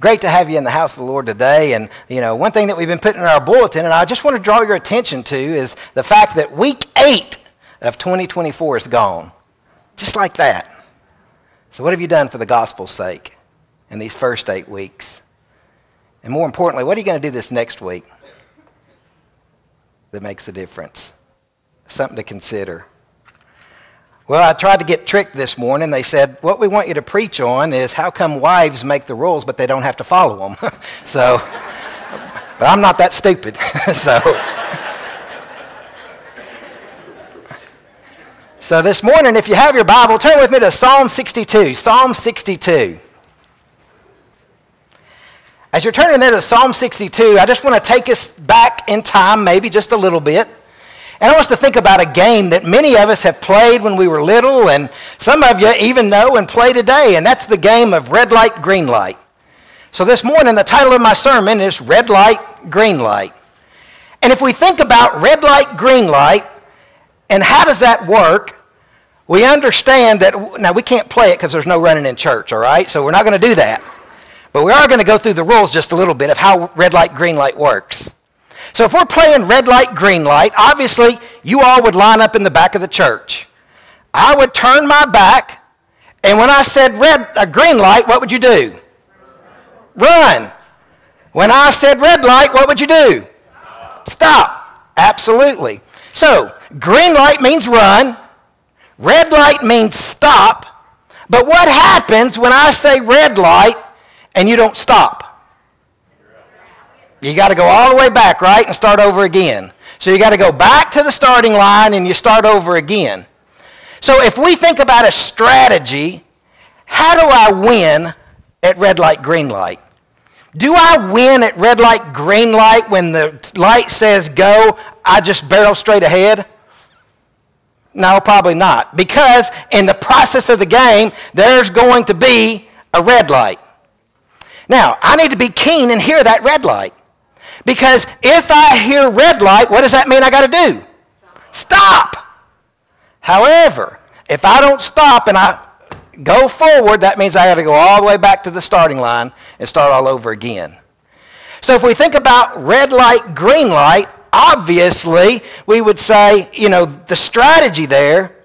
great to have you in the house of the Lord today. And, you know, one thing that we've been putting in our bulletin, and I just want to draw your attention to, is the fact that week eight of 2024 is gone. Just like that. So, what have you done for the gospel's sake in these first eight weeks? And more importantly, what are you going to do this next week that makes a difference? Something to consider. Well, I tried to get tricked this morning. They said, what we want you to preach on is how come wives make the rules, but they don't have to follow them. so, but I'm not that stupid. so, so this morning, if you have your Bible, turn with me to Psalm 62. Psalm 62. As you're turning there to Psalm 62, I just want to take us back in time, maybe just a little bit. And I want us to think about a game that many of us have played when we were little, and some of you even know and play today, and that's the game of red light, green light. So this morning, the title of my sermon is Red Light, Green Light. And if we think about red light, green light, and how does that work, we understand that, now we can't play it because there's no running in church, all right? So we're not going to do that. But we are going to go through the rules just a little bit of how red light, green light works. So if we're playing red light, green light, obviously you all would line up in the back of the church. I would turn my back, and when I said red, a green light, what would you do? Run. When I said red light, what would you do? Stop. Absolutely. So, green light means run. Red light means stop. But what happens when I say red light and you don't stop? You got to go all the way back, right, and start over again. So you got to go back to the starting line and you start over again. So if we think about a strategy, how do I win at red light, green light? Do I win at red light, green light when the light says go, I just barrel straight ahead? No, probably not. Because in the process of the game, there's going to be a red light. Now, I need to be keen and hear that red light. Because if I hear red light, what does that mean I got to do? Stop. However, if I don't stop and I go forward, that means I got to go all the way back to the starting line and start all over again. So if we think about red light, green light, obviously we would say, you know, the strategy there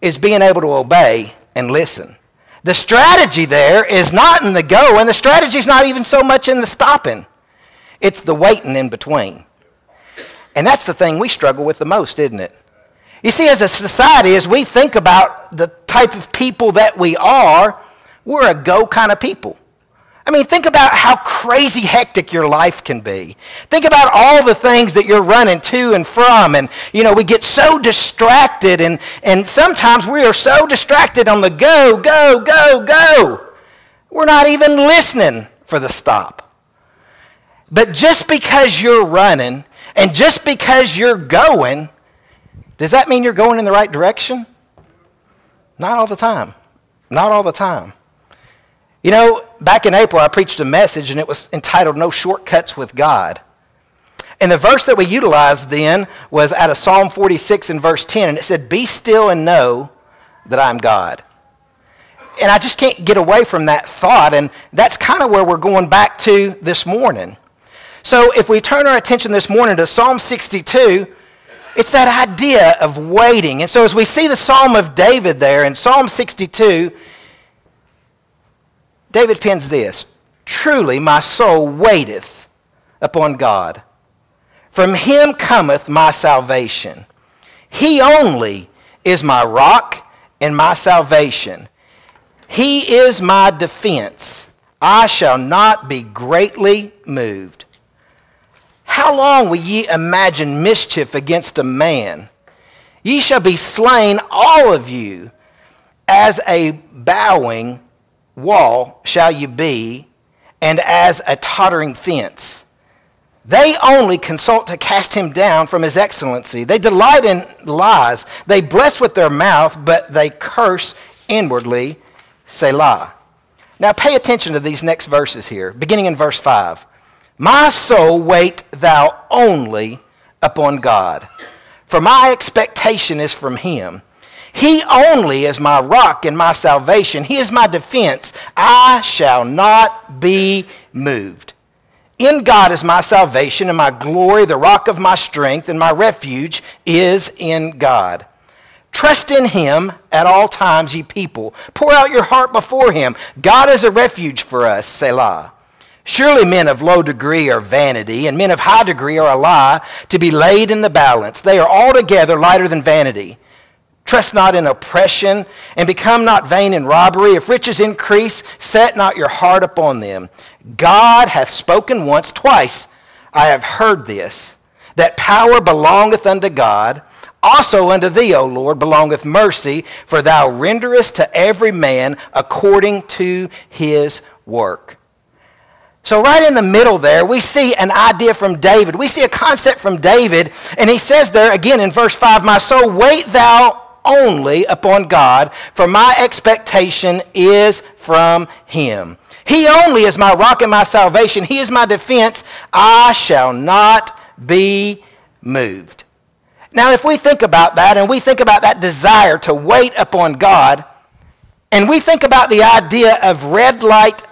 is being able to obey and listen. The strategy there is not in the go, and the strategy is not even so much in the stopping. It's the waiting in between. And that's the thing we struggle with the most, isn't it? You see, as a society, as we think about the type of people that we are, we're a go kind of people. I mean, think about how crazy hectic your life can be. Think about all the things that you're running to and from. And, you know, we get so distracted, and, and sometimes we are so distracted on the go, go, go, go. We're not even listening for the stop. But just because you're running and just because you're going, does that mean you're going in the right direction? Not all the time. Not all the time. You know, back in April, I preached a message and it was entitled No Shortcuts with God. And the verse that we utilized then was out of Psalm 46 and verse 10, and it said, Be still and know that I'm God. And I just can't get away from that thought, and that's kind of where we're going back to this morning. So if we turn our attention this morning to Psalm 62, it's that idea of waiting. And so as we see the Psalm of David there in Psalm 62, David pens this Truly my soul waiteth upon God. From him cometh my salvation. He only is my rock and my salvation. He is my defense. I shall not be greatly moved. How long will ye imagine mischief against a man? Ye shall be slain, all of you, as a bowing wall shall you be, and as a tottering fence. They only consult to cast him down from his excellency. They delight in lies. They bless with their mouth, but they curse inwardly. Selah. Now pay attention to these next verses here, beginning in verse 5. My soul, wait thou only upon God, for my expectation is from him. He only is my rock and my salvation. He is my defense. I shall not be moved. In God is my salvation and my glory, the rock of my strength, and my refuge is in God. Trust in him at all times, ye people. Pour out your heart before him. God is a refuge for us, Selah. Surely men of low degree are vanity, and men of high degree are a lie, to be laid in the balance. They are altogether lighter than vanity. Trust not in oppression, and become not vain in robbery. If riches increase, set not your heart upon them. God hath spoken once, twice I have heard this, that power belongeth unto God. Also unto thee, O Lord, belongeth mercy, for thou renderest to every man according to his work. So, right in the middle there, we see an idea from David. We see a concept from David, and he says there again in verse 5 My soul, wait thou only upon God, for my expectation is from him. He only is my rock and my salvation. He is my defense. I shall not be moved. Now, if we think about that and we think about that desire to wait upon God, and we think about the idea of red light,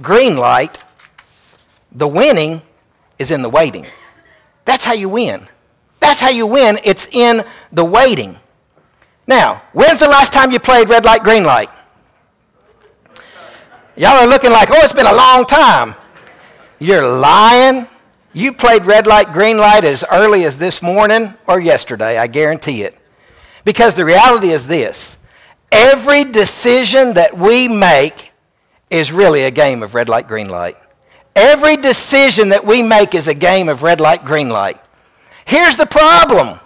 green light, the winning is in the waiting. That's how you win. That's how you win. It's in the waiting. Now, when's the last time you played red light, green light? Y'all are looking like, oh, it's been a long time. You're lying. You played red light, green light as early as this morning or yesterday, I guarantee it. Because the reality is this every decision that we make is really a game of red light, green light. Every decision that we make is a game of red light, green light. Here's the problem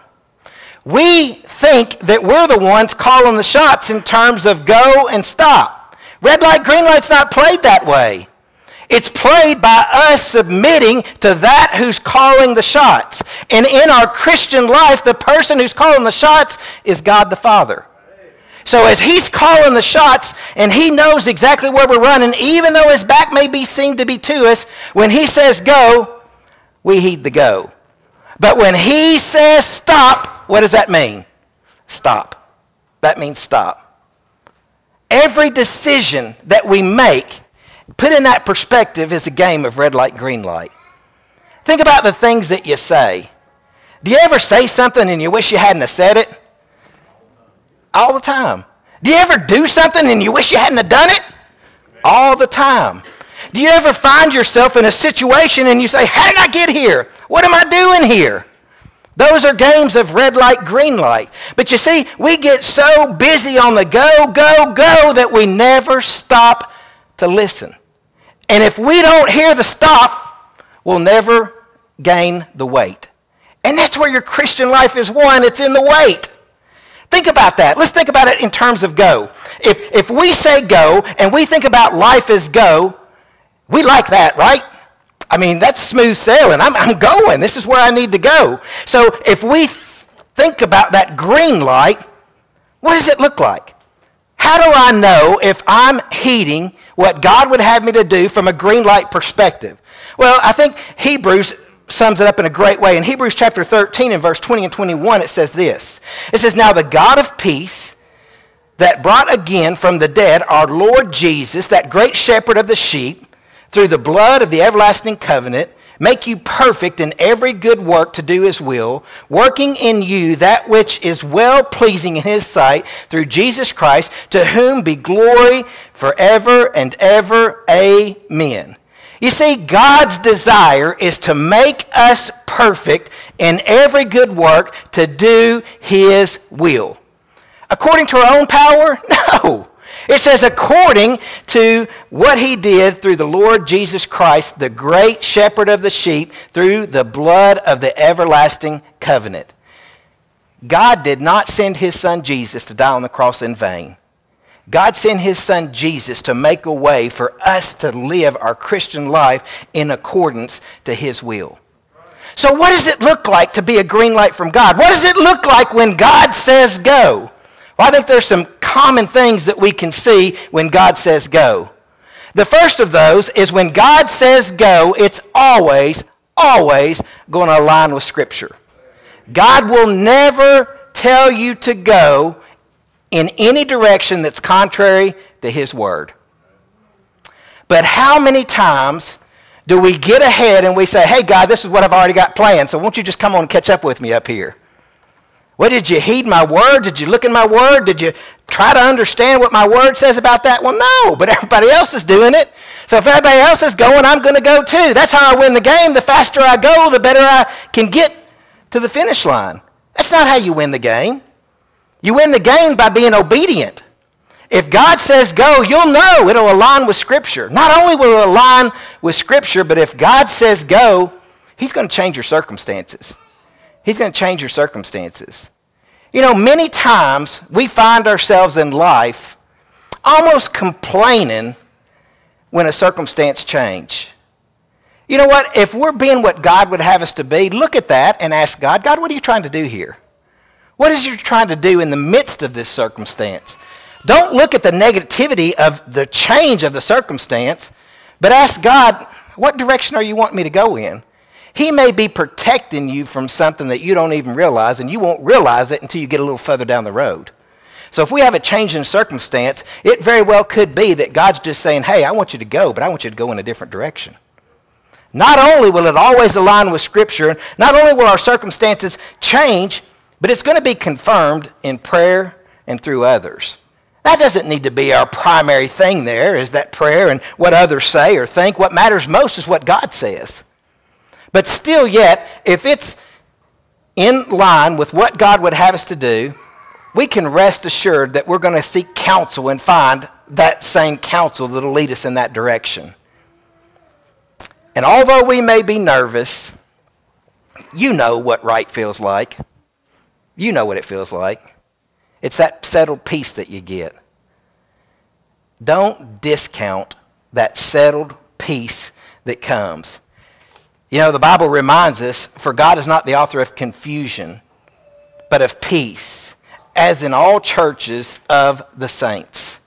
we think that we're the ones calling the shots in terms of go and stop. Red light, green light's not played that way. It's played by us submitting to that who's calling the shots. And in our Christian life, the person who's calling the shots is God the Father. So as he's calling the shots and he knows exactly where we're running, even though his back may be seen to be to us, when he says go, we heed the go. But when he says stop, what does that mean? Stop. That means stop. Every decision that we make, put in that perspective, is a game of red light, green light. Think about the things that you say. Do you ever say something and you wish you hadn't said it? All the time. Do you ever do something and you wish you hadn't done it? All the time. Do you ever find yourself in a situation and you say, How did I get here? What am I doing here? Those are games of red light, green light. But you see, we get so busy on the go, go, go that we never stop to listen. And if we don't hear the stop, we'll never gain the wait. And that's where your Christian life is won. It's in the wait. Think about that. Let's think about it in terms of go. If, if we say go and we think about life as go, we like that, right? I mean, that's smooth sailing. I'm, I'm going. This is where I need to go. So if we think about that green light, what does it look like? How do I know if I'm heeding what God would have me to do from a green light perspective? Well, I think Hebrews sums it up in a great way. In Hebrews chapter 13 and verse 20 and 21, it says this. It says, Now the God of peace that brought again from the dead our Lord Jesus, that great shepherd of the sheep, through the blood of the everlasting covenant, make you perfect in every good work to do his will, working in you that which is well pleasing in his sight through Jesus Christ, to whom be glory forever and ever. Amen. You see, God's desire is to make us perfect in every good work to do his will. According to our own power? No. It says, according to what he did through the Lord Jesus Christ, the great shepherd of the sheep, through the blood of the everlasting covenant. God did not send his son Jesus to die on the cross in vain. God sent his son Jesus to make a way for us to live our Christian life in accordance to his will. So what does it look like to be a green light from God? What does it look like when God says go? Well, I think there's some common things that we can see when God says go. The first of those is when God says go, it's always, always going to align with Scripture. God will never tell you to go in any direction that's contrary to His Word. But how many times do we get ahead and we say, hey, God, this is what I've already got planned, so won't you just come on and catch up with me up here? What, did you heed my word? Did you look in my word? Did you try to understand what my word says about that? Well, no, but everybody else is doing it. So if everybody else is going, I'm going to go too. That's how I win the game. The faster I go, the better I can get to the finish line. That's not how you win the game. You win the game by being obedient. If God says go, you'll know it'll align with Scripture. Not only will it align with Scripture, but if God says go, He's going to change your circumstances. He's going to change your circumstances. You know, many times we find ourselves in life almost complaining when a circumstance change. You know what? If we're being what God would have us to be, look at that and ask God, God, what are you trying to do here? What is you trying to do in the midst of this circumstance? Don't look at the negativity of the change of the circumstance, but ask God, what direction are you wanting me to go in? He may be protecting you from something that you don't even realize, and you won't realize it until you get a little further down the road. So if we have a change in circumstance, it very well could be that God's just saying, hey, I want you to go, but I want you to go in a different direction. Not only will it always align with Scripture, not only will our circumstances change, but it's going to be confirmed in prayer and through others. That doesn't need to be our primary thing there, is that prayer and what others say or think. What matters most is what God says. But still, yet, if it's in line with what God would have us to do, we can rest assured that we're going to seek counsel and find that same counsel that'll lead us in that direction. And although we may be nervous, you know what right feels like. You know what it feels like. It's that settled peace that you get. Don't discount that settled peace that comes. You know, the Bible reminds us, for God is not the author of confusion, but of peace, as in all churches of the saints.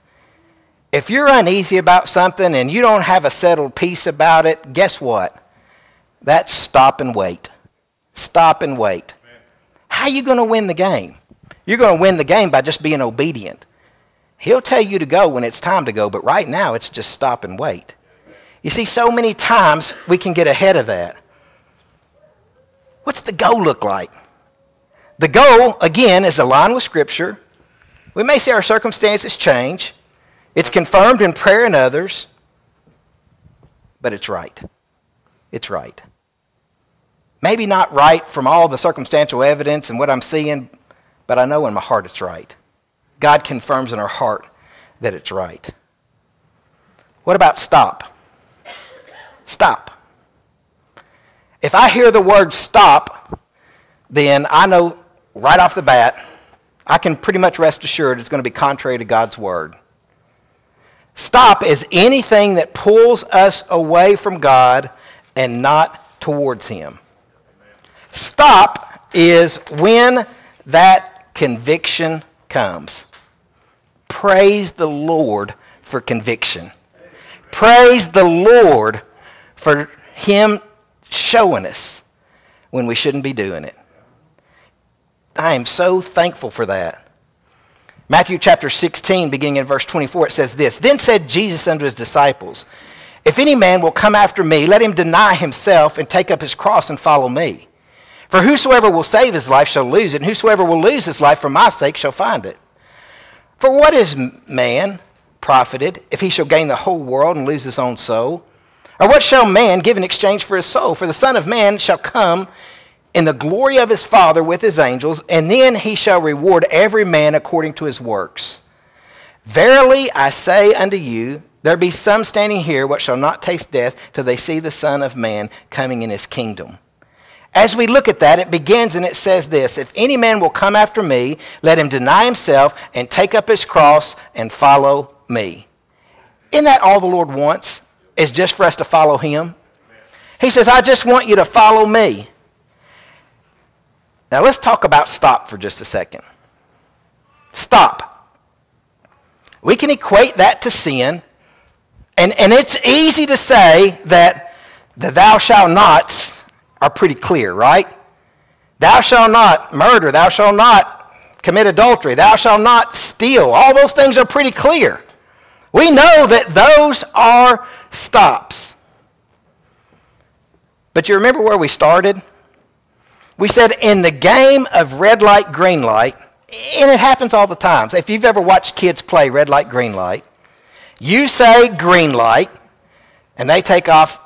If you're uneasy about something and you don't have a settled peace about it, guess what? That's stop and wait. Stop and wait. How are you going to win the game? You're going to win the game by just being obedient. He'll tell you to go when it's time to go, but right now it's just stop and wait. You see, so many times we can get ahead of that. What's the goal look like? The goal, again, is aligned with Scripture. We may see our circumstances change. It's confirmed in prayer and others, but it's right. It's right. Maybe not right from all the circumstantial evidence and what I'm seeing, but I know in my heart it's right. God confirms in our heart that it's right. What about stop? Stop. If I hear the word stop, then I know right off the bat, I can pretty much rest assured it's going to be contrary to God's word. Stop is anything that pulls us away from God and not towards Him. Stop is when that conviction comes. Praise the Lord for conviction. Praise the Lord for Him showing us when we shouldn't be doing it. I am so thankful for that. Matthew chapter 16, beginning in verse 24, it says this Then said Jesus unto his disciples, If any man will come after me, let him deny himself and take up his cross and follow me. For whosoever will save his life shall lose it, and whosoever will lose his life for my sake shall find it. For what is man profited if he shall gain the whole world and lose his own soul? Or what shall man give in exchange for his soul? For the Son of Man shall come in the glory of his Father with his angels, and then he shall reward every man according to his works. Verily I say unto you, there be some standing here what shall not taste death till they see the Son of Man coming in his kingdom. As we look at that, it begins and it says this If any man will come after me, let him deny himself and take up his cross and follow me. Isn't that all the Lord wants? is just for us to follow him. He says, I just want you to follow me. Now let's talk about stop for just a second. Stop. We can equate that to sin. And, and it's easy to say that the thou shalt nots are pretty clear, right? Thou shalt not murder. Thou shalt not commit adultery, thou shalt not steal. All those things are pretty clear. We know that those are stops. But you remember where we started? We said in the game of red light, green light, and it happens all the time. If you've ever watched kids play red light, green light, you say green light, and they take off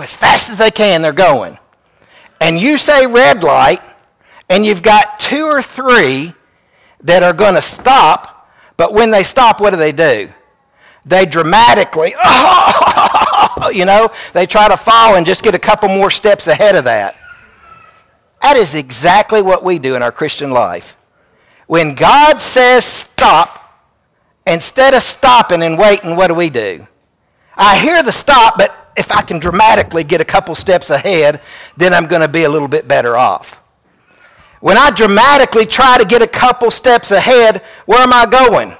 as fast as they can, they're going. And you say red light, and you've got two or three that are going to stop, but when they stop, what do they do? They dramatically, you know, they try to fall and just get a couple more steps ahead of that. That is exactly what we do in our Christian life. When God says stop, instead of stopping and waiting, what do we do? I hear the stop, but if I can dramatically get a couple steps ahead, then I'm going to be a little bit better off. When I dramatically try to get a couple steps ahead, where am I going?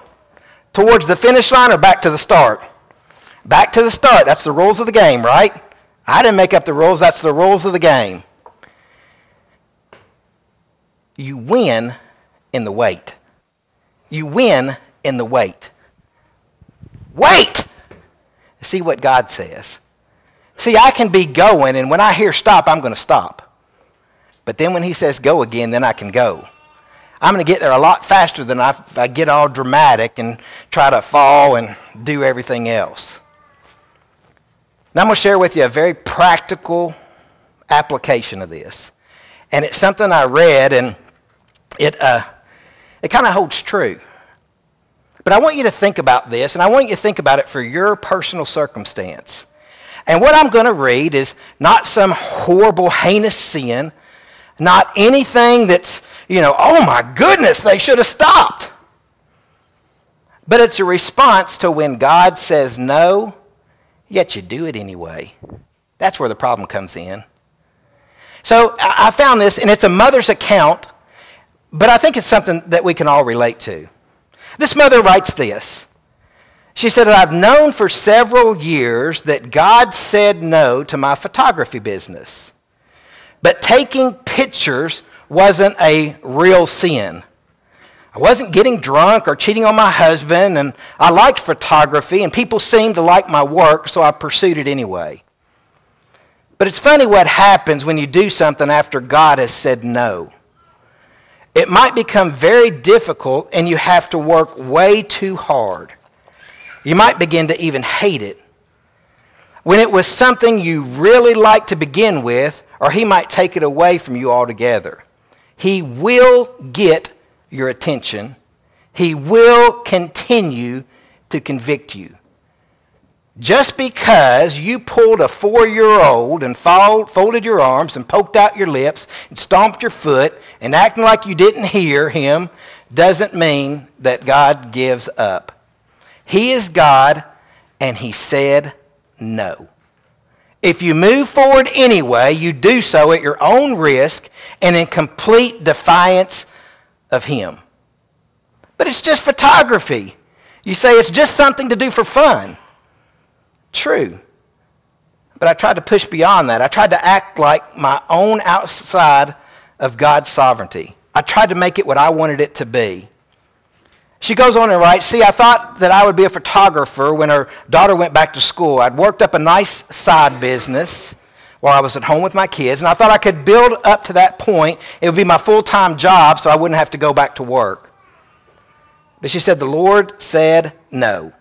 Towards the finish line or back to the start? Back to the start. That's the rules of the game, right? I didn't make up the rules. That's the rules of the game. You win in the wait. You win in the wait. Wait! See what God says. See, I can be going, and when I hear stop, I'm going to stop. But then when he says go again, then I can go. I'm going to get there a lot faster than I, I get all dramatic and try to fall and do everything else. Now, I'm going to share with you a very practical application of this. And it's something I read, and it, uh, it kind of holds true. But I want you to think about this, and I want you to think about it for your personal circumstance. And what I'm going to read is not some horrible, heinous sin, not anything that's, you know, oh my goodness, they should have stopped. But it's a response to when God says no, yet you do it anyway. That's where the problem comes in. So I found this, and it's a mother's account, but I think it's something that we can all relate to. This mother writes this she said, I've known for several years that God said no to my photography business. But taking pictures wasn't a real sin. I wasn't getting drunk or cheating on my husband, and I liked photography, and people seemed to like my work, so I pursued it anyway. But it's funny what happens when you do something after God has said no. It might become very difficult, and you have to work way too hard. You might begin to even hate it. When it was something you really liked to begin with, or he might take it away from you altogether. He will get your attention. He will continue to convict you. Just because you pulled a four year old and folded your arms and poked out your lips and stomped your foot and acting like you didn't hear him doesn't mean that God gives up. He is God, and He said no. If you move forward anyway, you do so at your own risk and in complete defiance of Him. But it's just photography. You say it's just something to do for fun. True. But I tried to push beyond that. I tried to act like my own outside of God's sovereignty. I tried to make it what I wanted it to be. She goes on and writes, See, I thought that I would be a photographer when her daughter went back to school. I'd worked up a nice side business while I was at home with my kids, and I thought I could build up to that point. It would be my full time job so I wouldn't have to go back to work. But she said, The Lord said no.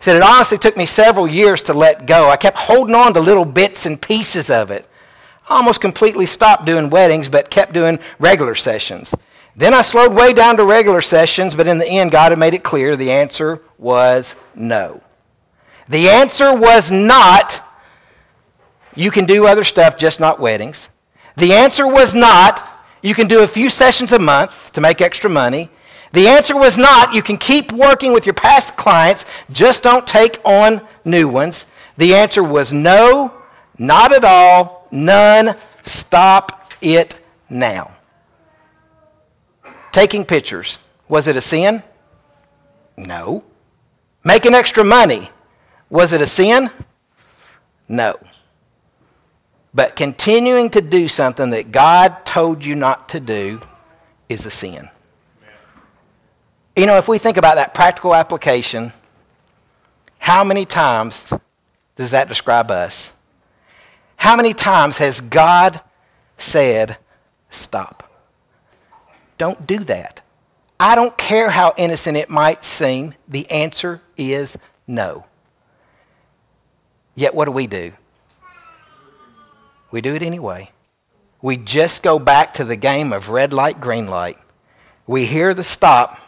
She said, It honestly took me several years to let go. I kept holding on to little bits and pieces of it. I almost completely stopped doing weddings, but kept doing regular sessions. Then I slowed way down to regular sessions, but in the end, God had made it clear the answer was no. The answer was not, you can do other stuff, just not weddings. The answer was not, you can do a few sessions a month to make extra money. The answer was not, you can keep working with your past clients, just don't take on new ones. The answer was no, not at all, none, stop it now. Taking pictures, was it a sin? No. Making extra money, was it a sin? No. But continuing to do something that God told you not to do is a sin. You know, if we think about that practical application, how many times does that describe us? How many times has God said, stop? Don't do that. I don't care how innocent it might seem, the answer is no. Yet what do we do? We do it anyway. We just go back to the game of red light, green light. We hear the stop,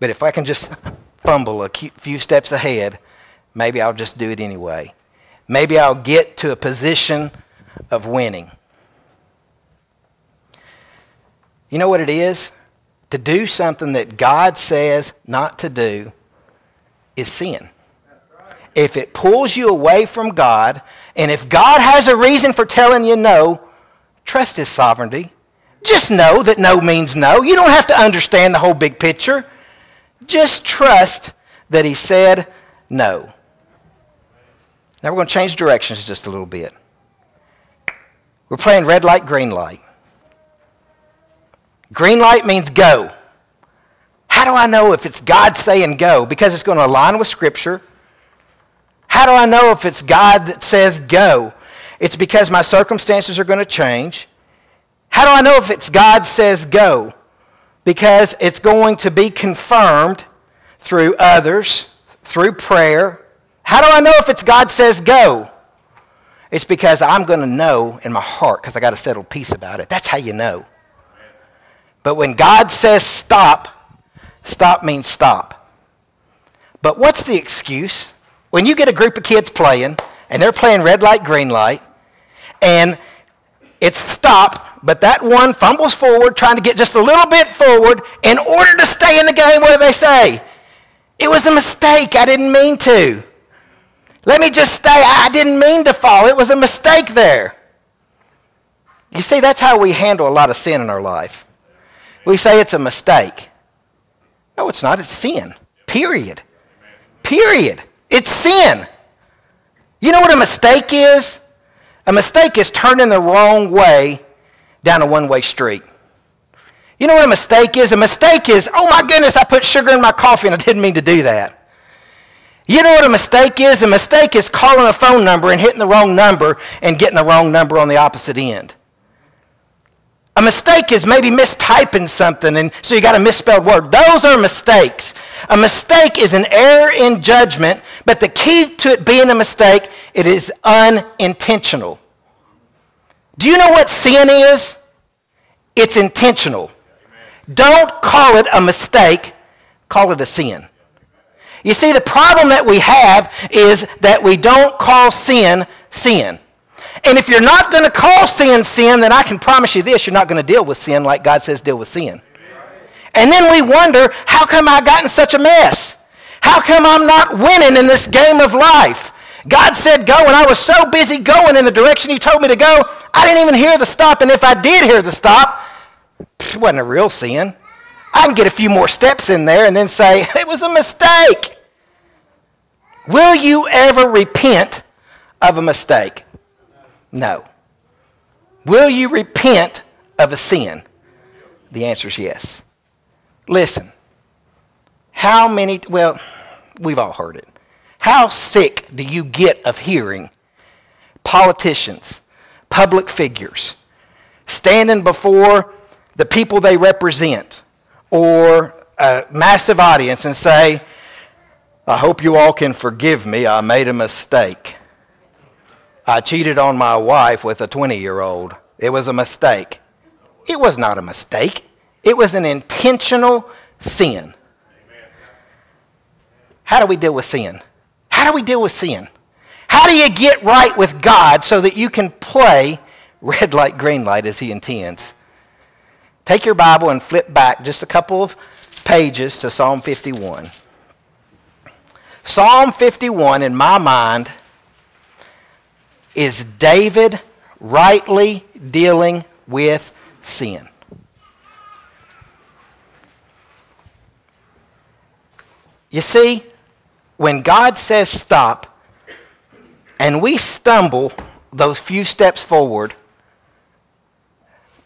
but if I can just fumble a few steps ahead, maybe I'll just do it anyway. Maybe I'll get to a position of winning. You know what it is? To do something that God says not to do is sin. If it pulls you away from God, and if God has a reason for telling you no, trust His sovereignty. Just know that no means no. You don't have to understand the whole big picture. Just trust that He said no. Now we're going to change directions just a little bit. We're playing red light, green light. Green light means go. How do I know if it's God saying go? Because it's going to align with Scripture. How do I know if it's God that says go? It's because my circumstances are going to change. How do I know if it's God says go? Because it's going to be confirmed through others, through prayer. How do I know if it's God says go? It's because I'm going to know in my heart because I got a settled peace about it. That's how you know. But when God says stop, stop means stop. But what's the excuse? When you get a group of kids playing, and they're playing red light, green light, and it's stop, but that one fumbles forward, trying to get just a little bit forward in order to stay in the game, what do they say? It was a mistake. I didn't mean to. Let me just stay. I didn't mean to fall. It was a mistake there. You see, that's how we handle a lot of sin in our life. We say it's a mistake. No, it's not. It's sin. Period. Period. It's sin. You know what a mistake is? A mistake is turning the wrong way down a one way street. You know what a mistake is? A mistake is, oh my goodness, I put sugar in my coffee and I didn't mean to do that. You know what a mistake is? A mistake is calling a phone number and hitting the wrong number and getting the wrong number on the opposite end. A mistake is maybe mistyping something, and so you got a misspelled word. Those are mistakes. A mistake is an error in judgment, but the key to it being a mistake, it is unintentional. Do you know what sin is? It's intentional. Don't call it a mistake, call it a sin. You see, the problem that we have is that we don't call sin sin. And if you're not going to call sin sin, then I can promise you this you're not going to deal with sin like God says deal with sin. And then we wonder, how come I got in such a mess? How come I'm not winning in this game of life? God said go, and I was so busy going in the direction He told me to go, I didn't even hear the stop. And if I did hear the stop, it wasn't a real sin. I can get a few more steps in there and then say, it was a mistake. Will you ever repent of a mistake? No. Will you repent of a sin? The answer is yes. Listen, how many, well, we've all heard it. How sick do you get of hearing politicians, public figures, standing before the people they represent or a massive audience and say, I hope you all can forgive me. I made a mistake. I cheated on my wife with a 20 year old. It was a mistake. It was not a mistake, it was an intentional sin. How do we deal with sin? How do we deal with sin? How do you get right with God so that you can play red light, green light as He intends? Take your Bible and flip back just a couple of pages to Psalm 51. Psalm 51, in my mind, is David rightly dealing with sin. You see, when God says stop, and we stumble those few steps forward,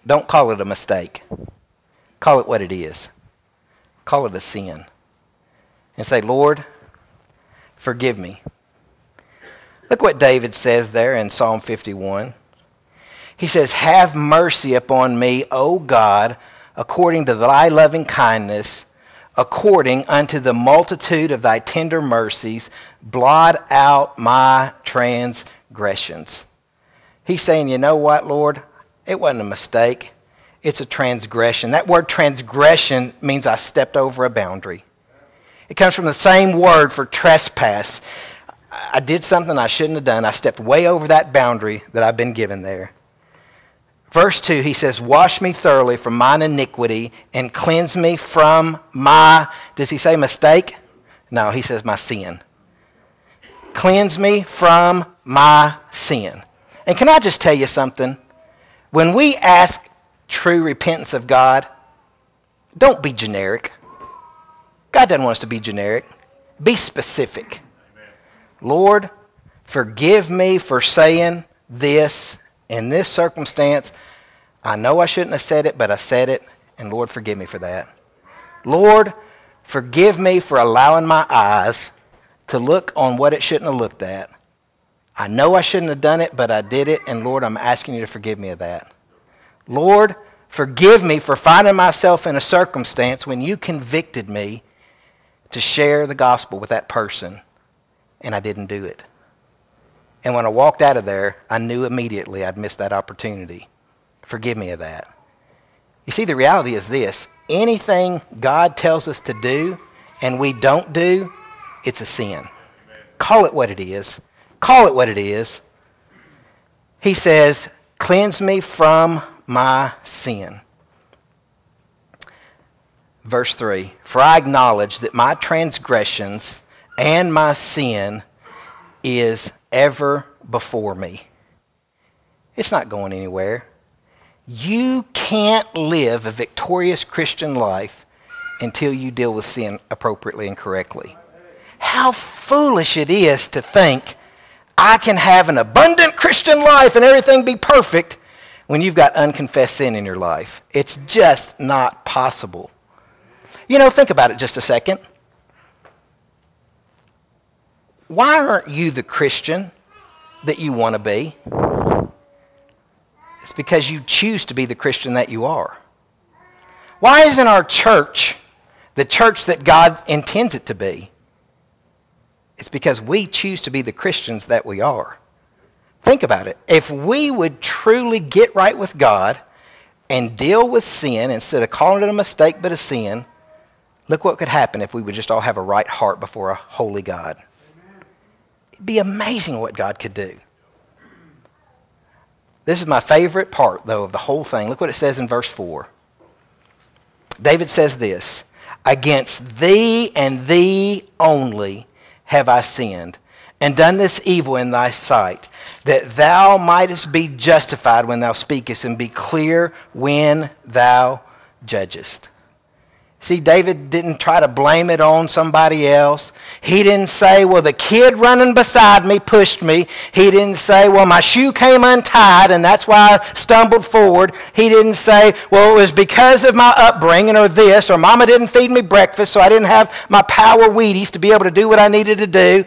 don't call it a mistake. Call it what it is. Call it a sin. And say, Lord, forgive me. Look what David says there in Psalm 51. He says, Have mercy upon me, O God, according to thy loving kindness, according unto the multitude of thy tender mercies, blot out my transgressions. He's saying, You know what, Lord? It wasn't a mistake. It's a transgression. That word transgression means I stepped over a boundary. It comes from the same word for trespass. I did something I shouldn't have done. I stepped way over that boundary that I've been given there. Verse 2, he says, Wash me thoroughly from mine iniquity and cleanse me from my, does he say mistake? No, he says my sin. Cleanse me from my sin. And can I just tell you something? When we ask true repentance of God, don't be generic. God doesn't want us to be generic. Be specific. Lord, forgive me for saying this in this circumstance. I know I shouldn't have said it, but I said it, and Lord, forgive me for that. Lord, forgive me for allowing my eyes to look on what it shouldn't have looked at. I know I shouldn't have done it, but I did it, and Lord, I'm asking you to forgive me of that. Lord, forgive me for finding myself in a circumstance when you convicted me to share the gospel with that person and I didn't do it. And when I walked out of there, I knew immediately I'd missed that opportunity. Forgive me of that. You see, the reality is this anything God tells us to do and we don't do, it's a sin. Call it what it is. Call it what it is. He says, Cleanse me from my sin. Verse 3 For I acknowledge that my transgressions and my sin is ever before me. It's not going anywhere. You can't live a victorious Christian life until you deal with sin appropriately and correctly. How foolish it is to think I can have an abundant Christian life and everything be perfect when you've got unconfessed sin in your life. It's just not possible. You know, think about it just a second. Why aren't you the Christian that you want to be? It's because you choose to be the Christian that you are. Why isn't our church the church that God intends it to be? It's because we choose to be the Christians that we are. Think about it. If we would truly get right with God and deal with sin instead of calling it a mistake but a sin, look what could happen if we would just all have a right heart before a holy God be amazing what God could do. This is my favorite part, though, of the whole thing. Look what it says in verse 4. David says this Against thee and thee only have I sinned, and done this evil in thy sight, that thou mightest be justified when thou speakest, and be clear when thou judgest. See, David didn't try to blame it on somebody else. He didn't say, well, the kid running beside me pushed me. He didn't say, well, my shoe came untied and that's why I stumbled forward. He didn't say, well, it was because of my upbringing or this, or mama didn't feed me breakfast so I didn't have my power Wheaties to be able to do what I needed to do.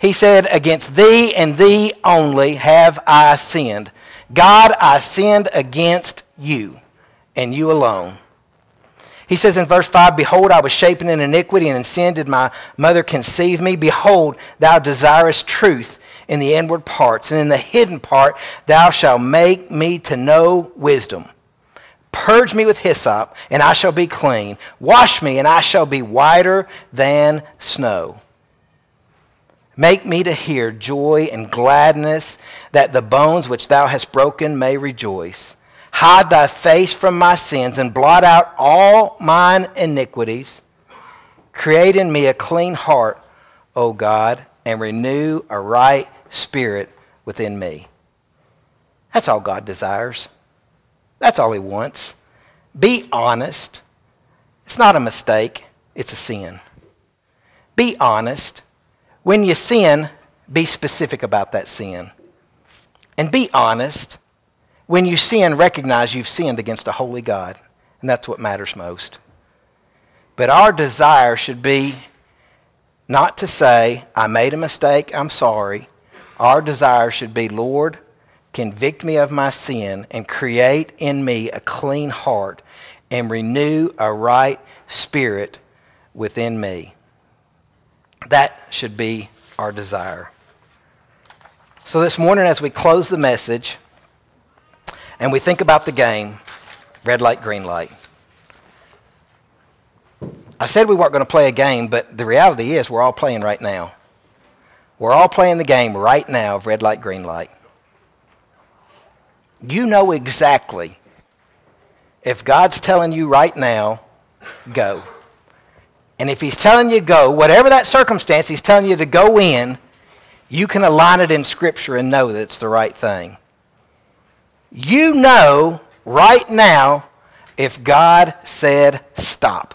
He said, against thee and thee only have I sinned. God, I sinned against you and you alone. He says in verse 5 Behold, I was shapen in iniquity, and in sin did my mother conceive me. Behold, thou desirest truth in the inward parts, and in the hidden part thou shalt make me to know wisdom. Purge me with hyssop, and I shall be clean. Wash me, and I shall be whiter than snow. Make me to hear joy and gladness, that the bones which thou hast broken may rejoice. Hide thy face from my sins and blot out all mine iniquities. Create in me a clean heart, O God, and renew a right spirit within me. That's all God desires. That's all he wants. Be honest. It's not a mistake, it's a sin. Be honest. When you sin, be specific about that sin. And be honest when you sin, recognize you've sinned against a holy God. And that's what matters most. But our desire should be not to say, I made a mistake, I'm sorry. Our desire should be, Lord, convict me of my sin and create in me a clean heart and renew a right spirit within me. That should be our desire. So this morning, as we close the message and we think about the game, red light, green light. I said we weren't going to play a game, but the reality is we're all playing right now. We're all playing the game right now of red light, green light. You know exactly if God's telling you right now, go. And if he's telling you go, whatever that circumstance he's telling you to go in, you can align it in Scripture and know that it's the right thing. You know right now if God said stop.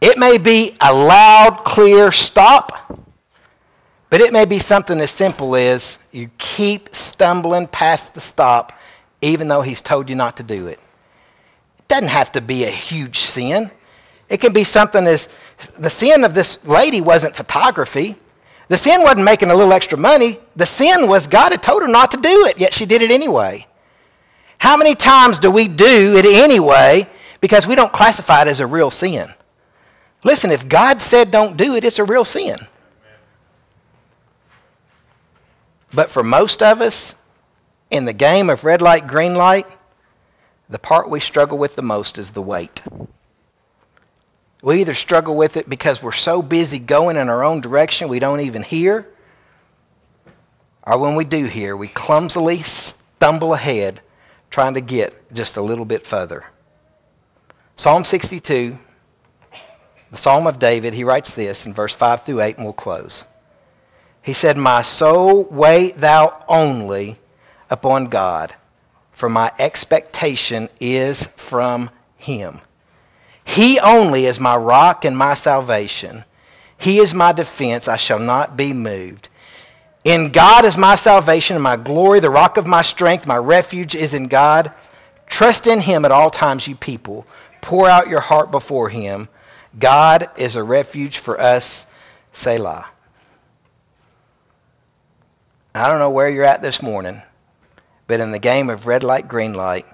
It may be a loud, clear stop, but it may be something as simple as you keep stumbling past the stop even though he's told you not to do it. It doesn't have to be a huge sin. It can be something as the sin of this lady wasn't photography. The sin wasn't making a little extra money. The sin was God had told her not to do it, yet she did it anyway. How many times do we do it anyway because we don't classify it as a real sin? Listen, if God said don't do it, it's a real sin. But for most of us, in the game of red light, green light, the part we struggle with the most is the wait. We either struggle with it because we're so busy going in our own direction we don't even hear, or when we do hear, we clumsily stumble ahead trying to get just a little bit further. Psalm 62, the Psalm of David, he writes this in verse 5 through 8, and we'll close. He said, My soul, wait thou only upon God, for my expectation is from him. He only is my rock and my salvation. He is my defense. I shall not be moved. In God is my salvation and my glory, the rock of my strength. My refuge is in God. Trust in him at all times, you people. Pour out your heart before him. God is a refuge for us. Selah. I don't know where you're at this morning, but in the game of red light, green light,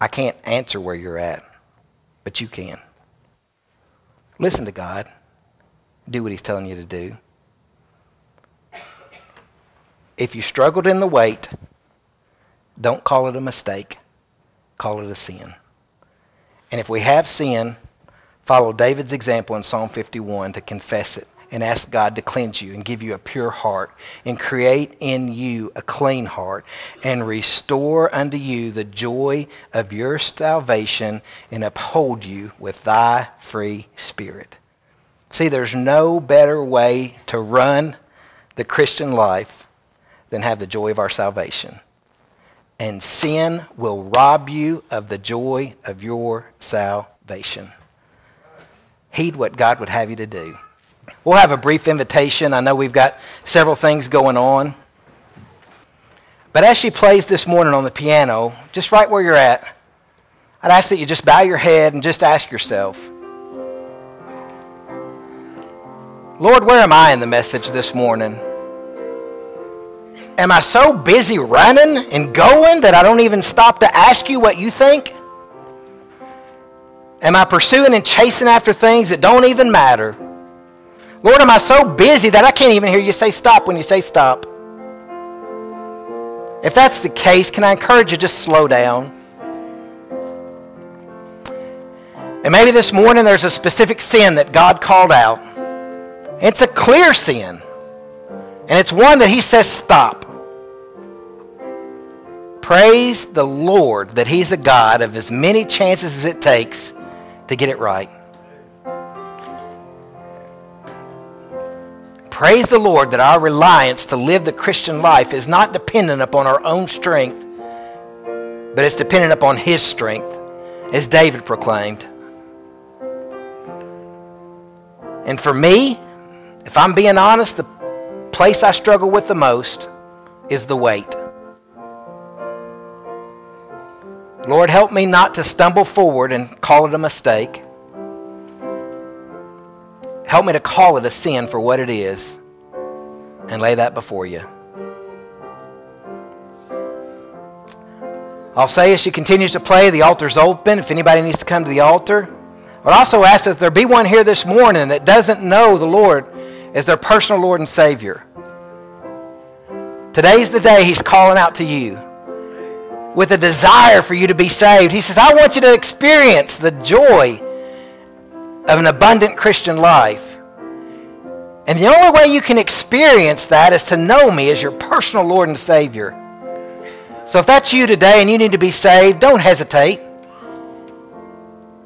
I can't answer where you're at, but you can. Listen to God. Do what He's telling you to do. If you struggled in the wait, don't call it a mistake. Call it a sin. And if we have sin, follow David's example in Psalm 51 to confess it and ask God to cleanse you and give you a pure heart and create in you a clean heart and restore unto you the joy of your salvation and uphold you with thy free spirit. See, there's no better way to run the Christian life than have the joy of our salvation. And sin will rob you of the joy of your salvation. Heed what God would have you to do. We'll have a brief invitation. I know we've got several things going on. But as she plays this morning on the piano, just right where you're at, I'd ask that you just bow your head and just ask yourself, Lord, where am I in the message this morning? Am I so busy running and going that I don't even stop to ask you what you think? Am I pursuing and chasing after things that don't even matter? Lord, am I so busy that I can't even hear you say stop when you say stop? If that's the case, can I encourage you to just slow down? And maybe this morning there's a specific sin that God called out. It's a clear sin. And it's one that he says stop. Praise the Lord that he's a God of as many chances as it takes to get it right. Praise the Lord that our reliance to live the Christian life is not dependent upon our own strength, but it's dependent upon His strength, as David proclaimed. And for me, if I'm being honest, the place I struggle with the most is the wait. Lord, help me not to stumble forward and call it a mistake. Help me to call it a sin for what it is and lay that before you. I'll say as she continues to play, the altar's open. If anybody needs to come to the altar, I'd also ask that there be one here this morning that doesn't know the Lord as their personal Lord and Savior. Today's the day He's calling out to you with a desire for you to be saved. He says, I want you to experience the joy of an abundant Christian life. And the only way you can experience that is to know me as your personal Lord and Savior. So if that's you today and you need to be saved, don't hesitate.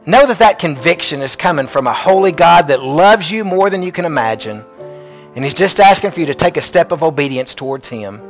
Know that that conviction is coming from a holy God that loves you more than you can imagine. And he's just asking for you to take a step of obedience towards him.